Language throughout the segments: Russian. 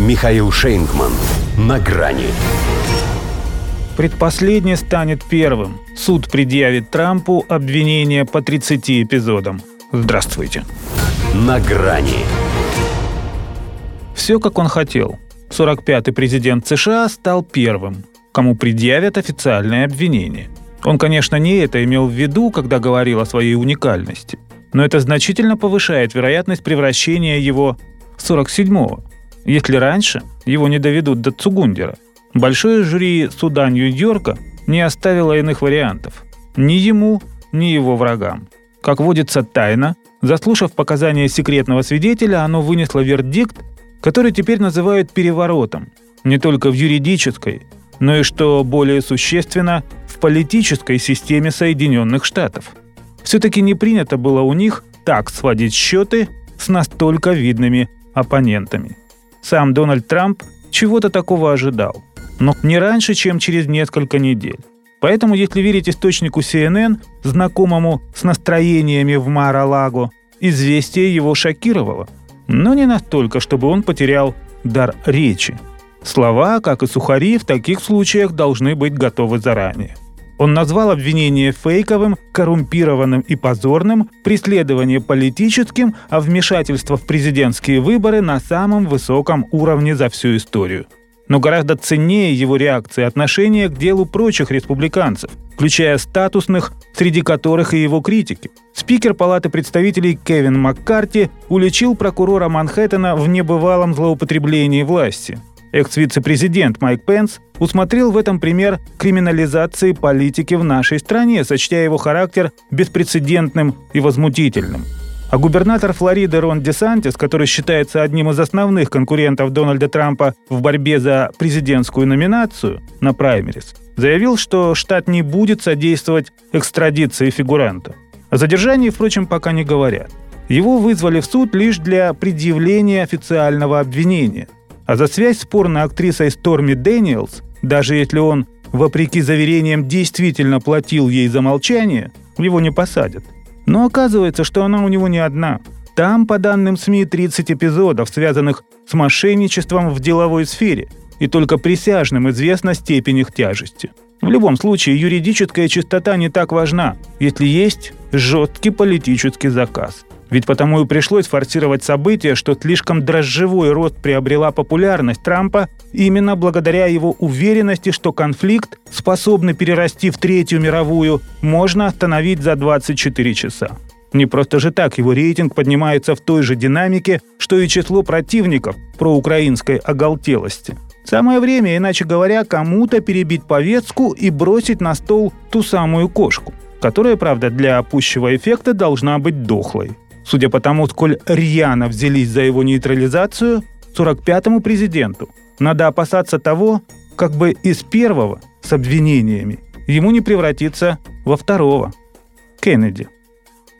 Михаил Шейнгман. На грани. Предпоследний станет первым. Суд предъявит Трампу обвинение по 30 эпизодам. Здравствуйте. На грани. Все, как он хотел. 45-й президент США стал первым, кому предъявят официальное обвинение. Он, конечно, не это имел в виду, когда говорил о своей уникальности, но это значительно повышает вероятность превращения его в 47-го, если раньше его не доведут до Цугундера. Большое жюри суда Нью-Йорка не оставило иных вариантов. Ни ему, ни его врагам. Как водится тайно, заслушав показания секретного свидетеля, оно вынесло вердикт, который теперь называют переворотом. Не только в юридической, но и, что более существенно, в политической системе Соединенных Штатов. Все-таки не принято было у них так сводить счеты с настолько видными оппонентами. Сам Дональд Трамп чего-то такого ожидал, но не раньше, чем через несколько недель. Поэтому, если верить источнику CNN, знакомому с настроениями в Мара-Лаго, известие его шокировало. Но не настолько, чтобы он потерял дар речи. Слова, как и сухари, в таких случаях должны быть готовы заранее. Он назвал обвинение фейковым, коррумпированным и позорным, преследование политическим, а вмешательство в президентские выборы на самом высоком уровне за всю историю. Но гораздо ценнее его реакция отношения к делу прочих республиканцев, включая статусных, среди которых и его критики. Спикер Палаты представителей Кевин Маккарти уличил прокурора Манхэттена в небывалом злоупотреблении власти – Экс-вице-президент Майк Пенс усмотрел в этом пример криминализации политики в нашей стране, сочтя его характер беспрецедентным и возмутительным. А губернатор Флориды Рон Десантис, который считается одним из основных конкурентов Дональда Трампа в борьбе за президентскую номинацию на праймерис, заявил, что штат не будет содействовать экстрадиции фигуранта. О задержании, впрочем, пока не говорят. Его вызвали в суд лишь для предъявления официального обвинения – а за связь с порно актрисой Сторми Дэниелс, даже если он, вопреки заверениям, действительно платил ей за молчание, его не посадят. Но оказывается, что она у него не одна. Там, по данным СМИ, 30 эпизодов, связанных с мошенничеством в деловой сфере, и только присяжным известна степень их тяжести. В любом случае, юридическая чистота не так важна, если есть жесткий политический заказ – ведь потому и пришлось форсировать события, что слишком дрожжевой рост приобрела популярность Трампа именно благодаря его уверенности, что конфликт, способный перерасти в Третью мировую, можно остановить за 24 часа. Не просто же так его рейтинг поднимается в той же динамике, что и число противников проукраинской оголтелости. Самое время, иначе говоря, кому-то перебить повестку и бросить на стол ту самую кошку, которая, правда, для пущего эффекта должна быть дохлой. Судя по тому, сколь рьяно взялись за его нейтрализацию, 45-му президенту надо опасаться того, как бы из первого с обвинениями ему не превратиться во второго. Кеннеди.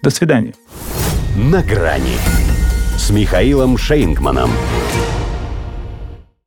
До свидания. На грани с Михаилом Шейнгманом.